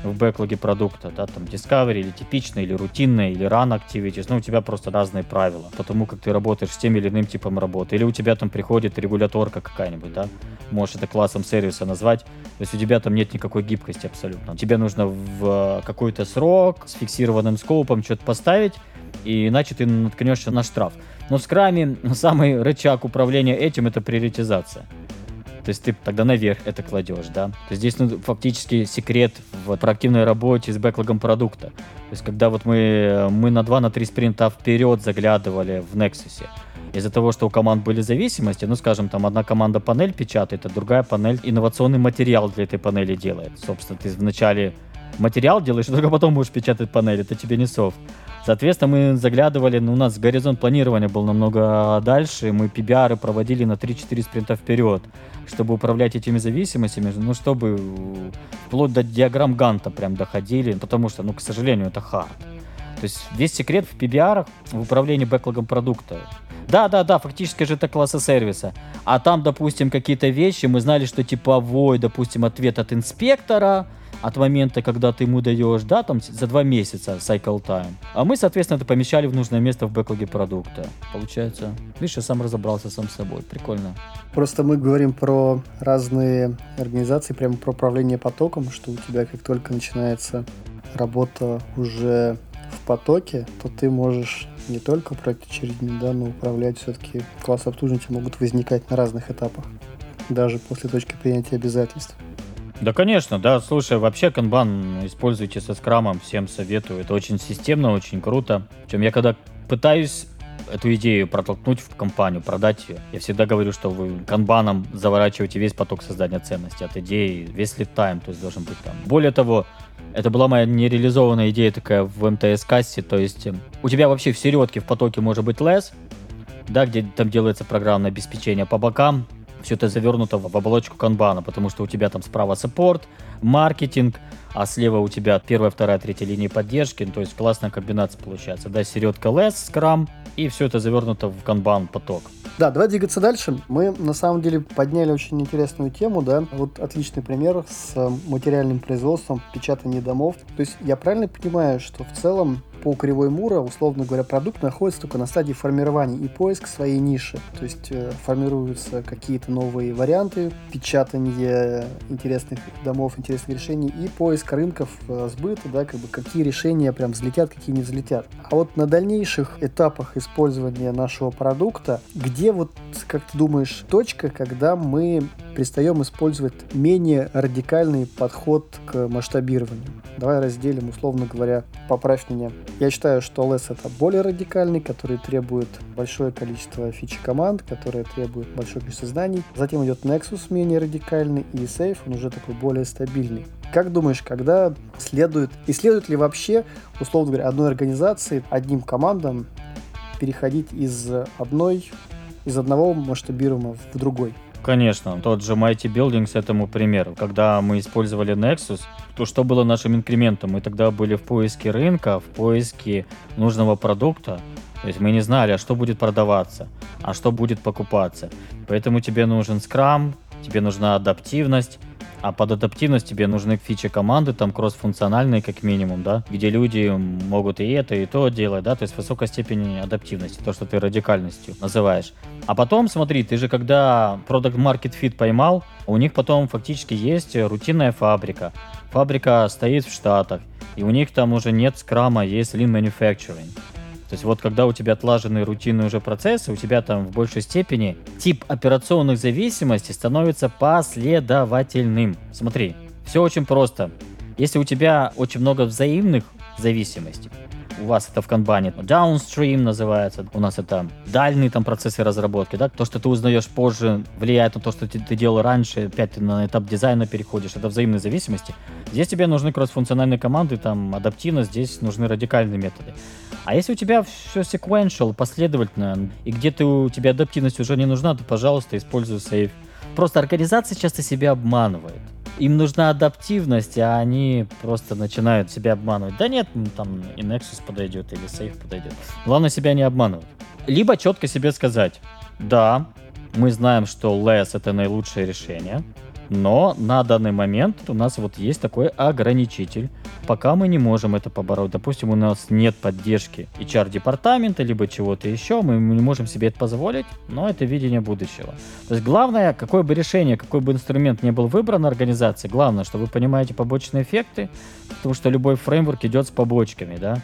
Speaker 2: в бэклоге продукта, да, там Discovery или типичное, или рутинное, или Run Activities, ну, у тебя просто разные правила, потому как ты работаешь с тем или иным типом работы. Или у тебя там приходит регуляторка какая-нибудь, да, можешь это классом сервиса назвать, то есть у тебя там нет никакой гибкости абсолютно. Тебе нужно в какой-то срок с фиксированным скопом что-то поставить, и иначе ты наткнешься на штраф. Но в скраме самый рычаг управления этим это приоритизация. То есть ты тогда наверх это кладешь, да. То есть здесь ну, фактически секрет в проактивной работе с бэклогом продукта. То есть когда вот мы, мы на 2 на 3 спринта вперед заглядывали в Nexus, из-за того, что у команд были зависимости, ну, скажем, там одна команда панель печатает, а другая панель инновационный материал для этой панели делает. Собственно, ты вначале материал делаешь, только потом можешь печатать панель, это тебе не софт. Соответственно, мы заглядывали, ну, у нас горизонт планирования был намного дальше, мы PBR проводили на 3-4 спринта вперед, чтобы управлять этими зависимостями, ну, чтобы вплоть до диаграмм Ганта прям доходили, потому что, ну, к сожалению, это хард. То есть весь секрет в PBR, в управлении бэклогом продукта. Да, да, да, фактически же это класса сервиса. А там, допустим, какие-то вещи, мы знали, что типовой, допустим, ответ от инспектора, от момента, когда ты ему даешь, да, там за два месяца cycle time. А мы, соответственно, это помещали в нужное место в бэклоге продукта. Получается, видишь, я сам разобрался сам с собой. Прикольно.
Speaker 1: Просто мы говорим про разные организации, прямо про управление потоком, что у тебя как только начинается работа уже в потоке, то ты можешь не только проект очередями, да, но управлять все-таки классы обслуживания могут возникать на разных этапах, даже после точки принятия обязательств.
Speaker 2: Да, конечно, да. Слушай, вообще канбан используйте со скрамом, всем советую. Это очень системно, очень круто. Причем я когда пытаюсь эту идею протолкнуть в компанию, продать ее. Я всегда говорю, что вы канбаном заворачиваете весь поток создания ценности от идеи, весь лид-тайм, то есть должен быть там. Более того, это была моя нереализованная идея такая в МТС-кассе, то есть эм, у тебя вообще в середке в потоке может быть лес, да, где там делается программное обеспечение по бокам, все это завернуто в оболочку канбана, потому что у тебя там справа саппорт, маркетинг, а слева у тебя первая, вторая, третья линии поддержки, то есть классная комбинация получается. Да, середка лес, скрам, и все это завернуто в канбан поток.
Speaker 1: Да, давай двигаться дальше. Мы на самом деле подняли очень интересную тему, да. Вот отличный пример с материальным производством, печатание домов. То есть я правильно понимаю, что в целом по кривой Мура, условно говоря, продукт находится только на стадии формирования и поиск своей ниши. То есть э, формируются какие-то новые варианты, печатание интересных домов, интересных решений и поиск рынков э, сбыта, да, как бы какие решения прям взлетят, какие не взлетят. А вот на дальнейших этапах использования нашего продукта, где вот, как ты думаешь, точка, когда мы перестаем использовать менее радикальный подход к масштабированию. Давай разделим, условно говоря, поправь меня. Я считаю, что LS это более радикальный, который требует большое количество фичи команд, который требует большое количество знаний. Затем идет Nexus менее радикальный и Safe, он уже такой более стабильный. Как думаешь, когда следует, и следует ли вообще, условно говоря, одной организации, одним командам переходить из одной, из одного масштабируемого в другой?
Speaker 2: Конечно, тот же Mighty Buildings этому примеру. Когда мы использовали Nexus, то что было нашим инкрементом? Мы тогда были в поиске рынка, в поиске нужного продукта. То есть мы не знали, а что будет продаваться, а что будет покупаться. Поэтому тебе нужен скрам, тебе нужна адаптивность, а под адаптивность тебе нужны фичи команды, там кросс-функциональные как минимум, да, где люди могут и это, и то делать, да, то есть высокая степень адаптивности, то, что ты радикальностью называешь. А потом, смотри, ты же когда Product Market Fit поймал, у них потом фактически есть рутинная фабрика. Фабрика стоит в Штатах, и у них там уже нет скрама, есть Lean Manufacturing. То есть вот когда у тебя отлаженные рутинные уже процессы, у тебя там в большей степени тип операционных зависимостей становится последовательным. Смотри, все очень просто. Если у тебя очень много взаимных зависимостей, у вас это в канбане downstream называется, у нас это дальние там процессы разработки, да, то, что ты узнаешь позже, влияет на то, что ты, ты делал раньше, опять ты на этап дизайна переходишь, это взаимные зависимости. Здесь тебе нужны кросс-функциональные команды, там адаптивность, здесь нужны радикальные методы. А если у тебя все sequential, последовательно, и где-то у тебя адаптивность уже не нужна, то, пожалуйста, используй сейф. Просто организация часто себя обманывает им нужна адаптивность, а они просто начинают себя обманывать. Да нет, там и Nexus подойдет, или Safe подойдет. Главное себя не обманывать. Либо четко себе сказать, да, мы знаем, что LES это наилучшее решение, но на данный момент у нас вот есть такой ограничитель. Пока мы не можем это побороть. Допустим, у нас нет поддержки HR-департамента, либо чего-то еще, мы не можем себе это позволить, но это видение будущего. То есть главное, какое бы решение, какой бы инструмент не был выбран организацией, главное, что вы понимаете побочные эффекты, потому что любой фреймворк идет с побочками, да.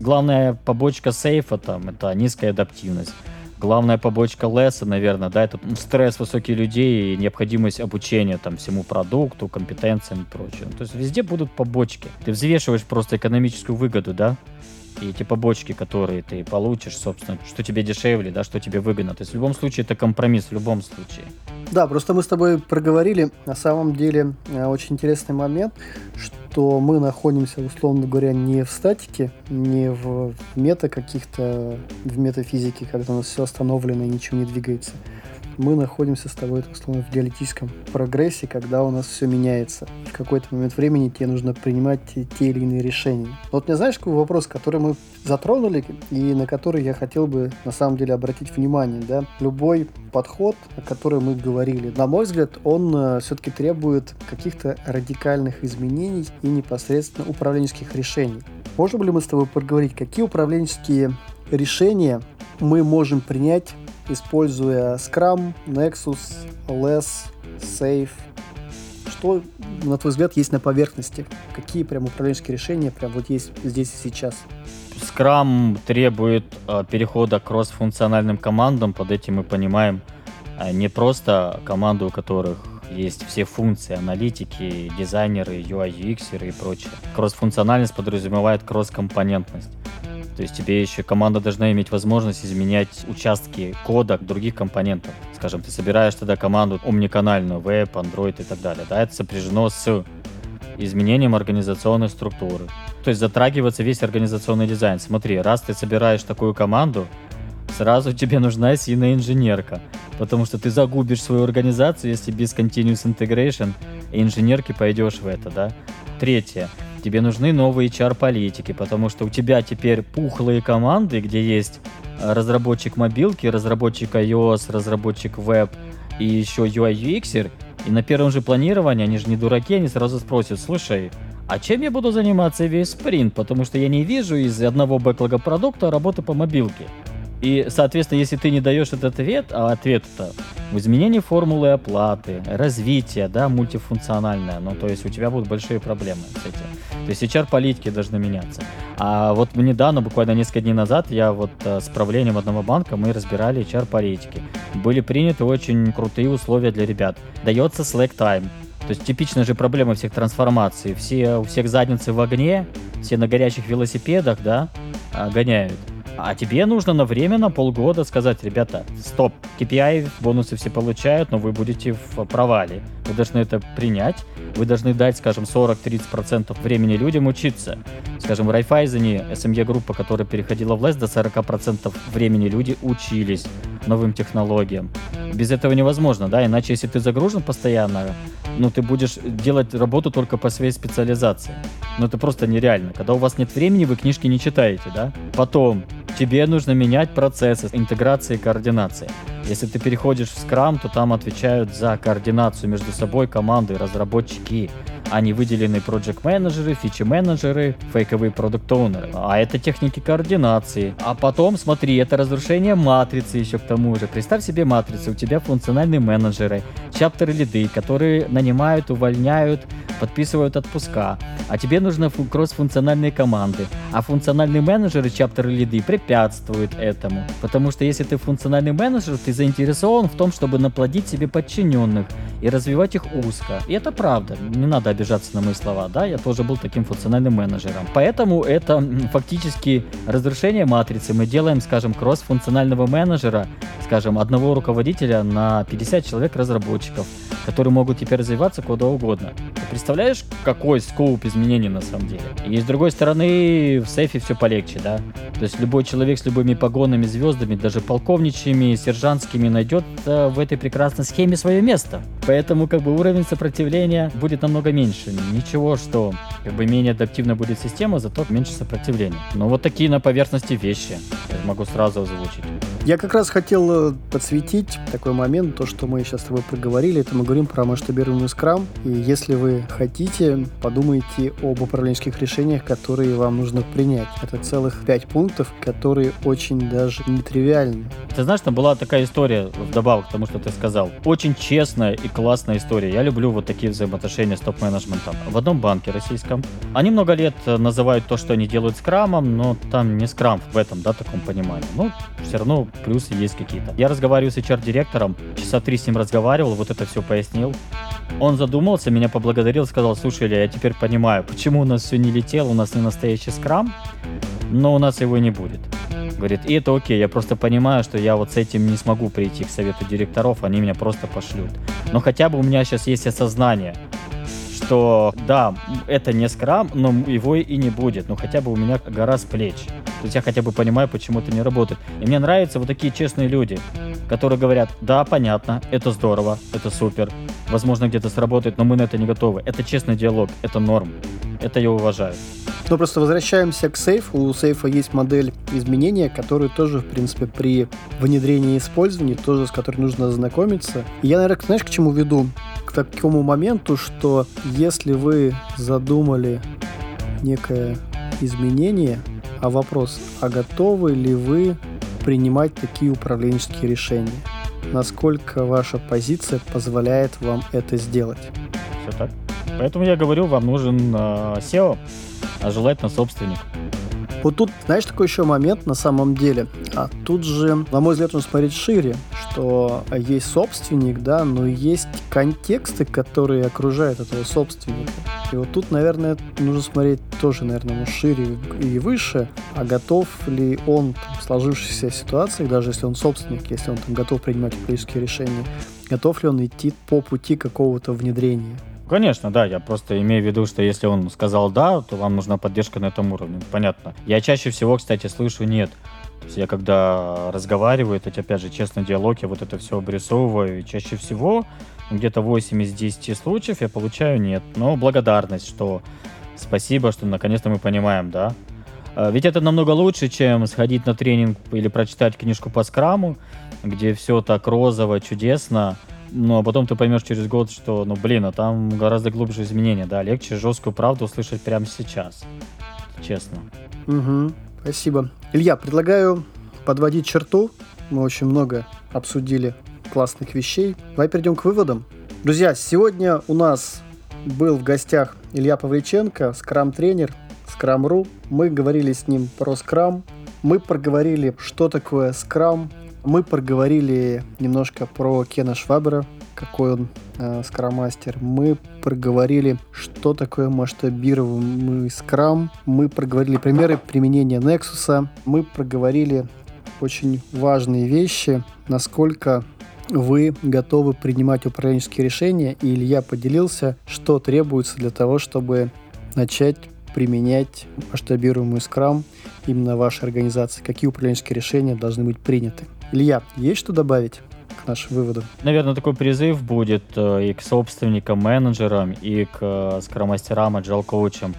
Speaker 2: Главная побочка сейфа там это низкая адаптивность. Главная побочка леса, наверное, да, это стресс высоких людей и необходимость обучения там всему продукту, компетенциям и прочее. То есть везде будут побочки. Ты взвешиваешь просто экономическую выгоду, да, и эти побочки, которые ты получишь, собственно, что тебе дешевле, да, что тебе выгодно. То есть в любом случае это компромисс, в любом случае.
Speaker 1: Да, просто мы с тобой проговорили на самом деле э, очень интересный момент, что мы находимся, условно говоря, не в статике, не в мета каких-то, в метафизике, когда у нас все остановлено и ничего не двигается, мы находимся с тобой, так условно, в диалектическом прогрессе, когда у нас все меняется. В какой-то момент времени тебе нужно принимать те, или иные решения. Вот мне знаешь, какой вопрос, который мы затронули и на который я хотел бы на самом деле обратить внимание, да? Любой подход, о котором мы говорили, на мой взгляд, он э, все-таки требует каких-то радикальных изменений и непосредственно управленческих решений. Можем ли мы с тобой поговорить, какие управленческие решения мы можем принять используя Scrum, Nexus, LS, Safe. Что, на твой взгляд, есть на поверхности? Какие прям управленческие решения прям вот есть здесь и сейчас?
Speaker 2: Scrum требует э, перехода к кросс-функциональным командам. Под этим мы понимаем э, не просто команды, у которых есть все функции, аналитики, дизайнеры, UI, UX и прочее. Кросс-функциональность подразумевает кросс-компонентность. То есть тебе еще команда должна иметь возможность изменять участки кода других компонентов. Скажем, ты собираешь тогда команду омниканальную, веб, Android и так далее. Да, это сопряжено с изменением организационной структуры. То есть затрагивается весь организационный дизайн. Смотри, раз ты собираешь такую команду, сразу тебе нужна сильная инженерка. Потому что ты загубишь свою организацию, если без continuous integration и инженерки пойдешь в это, да. Третье тебе нужны новые HR-политики, потому что у тебя теперь пухлые команды, где есть э, разработчик мобилки, разработчик iOS, разработчик веб и еще UI UX, и на первом же планировании, они же не дураки, они сразу спросят, слушай, А чем я буду заниматься весь спринт? Потому что я не вижу из одного бэклога продукта работы по мобилке. И, соответственно, если ты не даешь этот ответ, а ответ-то в изменении формулы оплаты, развитие, да, мультифункциональное, ну, то есть у тебя будут большие проблемы с этим. То есть HR-политики должны меняться. А вот недавно, буквально несколько дней назад, я вот э, с правлением одного банка, мы разбирали HR-политики. Были приняты очень крутые условия для ребят. Дается slack time. То есть типичная же проблема всех трансформаций. Все, у всех задницы в огне, все на горячих велосипедах, да, а, гоняют. А тебе нужно на время, на полгода сказать, ребята, стоп, KPI, бонусы все получают, но вы будете в провале. Вы должны это принять, вы должны дать, скажем, 40-30% времени людям учиться. Скажем, в Райфайзене, SME-группа, которая переходила в ЛЭС, до 40% времени люди учились новым технологиям. Без этого невозможно, да, иначе если ты загружен постоянно, ну, ты будешь делать работу только по своей специализации. Ну, это просто нереально. Когда у вас нет времени, вы книжки не читаете, да? Потом, тебе нужно менять процессы интеграции и координации. Если ты переходишь в Scrum, то там отвечают за координацию между собой команды, разработчики, а не выделенные project менеджеры фичи менеджеры фейковые продукт А это техники координации. А потом, смотри, это разрушение матрицы еще к тому же. Представь себе матрицу, у тебя функциональные менеджеры, чаптеры лиды, которые нанимают, увольняют, подписывают отпуска. А тебе нужны кросс-функциональные команды. А функциональные менеджеры, чаптеры лиды препятствуют этому. Потому что если ты функциональный менеджер, ты заинтересован в том, чтобы наплодить себе подчиненных и развивать их узко. И это правда. Не надо обижаться на мои слова, да, я тоже был таким функциональным менеджером. Поэтому это фактически разрушение матрицы. Мы делаем, скажем, кросс-функционального менеджера, скажем, одного руководителя на 50 человек разработчиков, которые могут теперь развиваться куда угодно. Ты представляешь, какой скоуп изменений на самом деле? И с другой стороны, в сейфе все полегче, да? То есть любой человек с любыми погонами, звездами, даже полковничьими, сержантскими найдет э, в этой прекрасной схеме свое место. Поэтому как бы уровень сопротивления будет намного меньше. Ничего, что как бы менее адаптивна будет система, зато меньше сопротивления. Но вот такие на поверхности вещи. Я могу сразу озвучить.
Speaker 1: Я как раз хотел э, подсветить такой момент, то, что мы сейчас с тобой проговорили, это мы говорим про масштабируемый скрам, и если вы хотите, подумайте об управленческих решениях, которые вам нужно принять. Это целых пять пунктов, которые очень даже нетривиальны.
Speaker 2: Ты знаешь, там была такая история, вдобавок к тому, что ты сказал. Очень честная и классная история. Я люблю вот такие взаимоотношения с топ-менеджментом. В одном банке российском. Они много лет э, называют то, что они делают скрамом, но там не скрам в этом, да, таком понимании. Ну, все равно плюсы есть какие-то. Я разговариваю с HR-директором, часа три с ним разговаривал, вот это все пояснил. Он задумался, меня поблагодарил, сказал, слушай, Илья, я теперь понимаю, почему у нас все не летело, у нас не настоящий скрам, но у нас его не будет. Говорит, и это окей, я просто понимаю, что я вот с этим не смогу прийти к совету директоров, они меня просто пошлют. Но хотя бы у меня сейчас есть осознание, что да, это не скрам, но его и не будет. Но хотя бы у меня гора с плеч. То есть я хотя бы понимаю, почему это не работает. И мне нравятся вот такие честные люди, которые говорят, да, понятно, это здорово, это супер, возможно, где-то сработает, но мы на это не готовы. Это честный диалог, это норм. Это я уважаю.
Speaker 1: Ну, просто возвращаемся к сейфу. У сейфа есть модель изменения, которую тоже, в принципе, при внедрении и использовании, тоже с которой нужно ознакомиться. И я, наверное, знаешь, к чему веду? К такому моменту, что если вы задумали некое изменение, а вопрос, а готовы ли вы принимать такие управленческие решения? Насколько ваша позиция позволяет вам это сделать?
Speaker 2: Все так. Поэтому я говорю, вам нужен э, SEO, а желательно собственник.
Speaker 1: Вот тут, знаешь, такой еще момент на самом деле. А тут же, на мой взгляд, нужно смотреть шире, что есть собственник, да, но есть контексты, которые окружают этого собственника. И вот тут, наверное, нужно смотреть тоже, наверное, шире и выше, а готов ли он в сложившейся ситуации, даже если он собственник, если он там готов принимать политические решения, готов ли он идти по пути какого-то внедрения.
Speaker 2: Конечно, да, я просто имею в виду, что если он сказал да, то вам нужна поддержка на этом уровне. Понятно. Я чаще всего, кстати, слышу нет. То есть я когда разговариваю, это опять же честный диалог, я вот это все обрисовываю, и чаще всего где-то 8 из 10 случаев я получаю нет. Но благодарность, что спасибо, что наконец-то мы понимаем, да. А, ведь это намного лучше, чем сходить на тренинг или прочитать книжку по скраму, где все так розово, чудесно, Ну, а потом ты поймешь через год, что, ну, блин, а там гораздо глубже изменения, да, легче жесткую правду услышать прямо сейчас, честно.
Speaker 1: Угу, спасибо. Илья, предлагаю подводить черту. Мы очень много обсудили классных вещей. Давай перейдем к выводам. Друзья, сегодня у нас был в гостях Илья Павличенко, скрам-тренер, Scrum.ru. Мы говорили с ним про скрам. Мы проговорили, что такое скрам. Мы проговорили немножко про Кена Швабера, какой он э, скрам-мастер. Мы проговорили, что такое масштабируемый скрам. Мы проговорили примеры применения Nexus. Мы проговорили очень важные вещи, насколько вы готовы принимать управленческие решения, и Илья поделился, что требуется для того, чтобы начать применять масштабируемый скрам именно в вашей организации, какие управленческие решения должны быть приняты. Илья, есть что добавить? к нашим выводам.
Speaker 2: Наверное, такой призыв будет э, и к собственникам, менеджерам, и к э, скромастерам, agile коучам.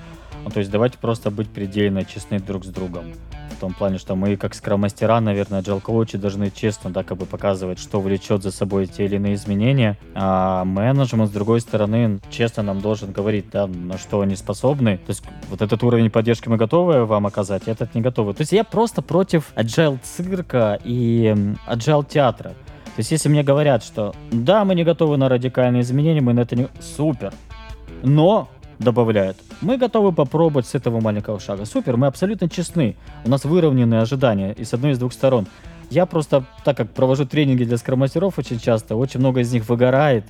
Speaker 2: Ну, то есть давайте просто быть предельно честны друг с другом в том плане, что мы как скромастера, наверное, agile коучи должны честно, да, как бы показывать, что влечет за собой те или иные изменения, а менеджмент, с другой стороны, честно нам должен говорить, да, на что они способны. То есть вот этот уровень поддержки мы готовы вам оказать, этот не готовы. То есть я просто против agile цирка и agile театра. То есть если мне говорят, что да, мы не готовы на радикальные изменения, мы на это не... Супер. Но добавляет. Мы готовы попробовать с этого маленького шага. Супер, мы абсолютно честны. У нас выровненные ожидания и с одной и с двух сторон. Я просто, так как провожу тренинги для скромастеров очень часто, очень много из них выгорает.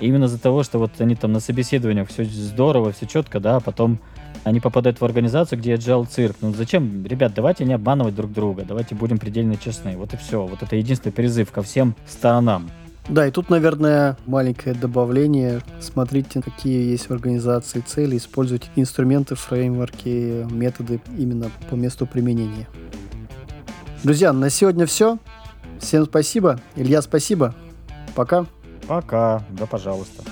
Speaker 2: Именно из-за того, что вот они там на собеседованиях все здорово, все четко, да, а потом они попадают в организацию, где agile цирк. Ну зачем, ребят, давайте не обманывать друг друга, давайте будем предельно честны. Вот и все. Вот это единственный призыв ко всем сторонам.
Speaker 1: Да, и тут, наверное, маленькое добавление. Смотрите, какие есть в организации цели, используйте инструменты, фреймворки, методы именно по месту применения. Друзья, на сегодня все. Всем спасибо. Илья, спасибо. Пока.
Speaker 2: Пока. Да, пожалуйста.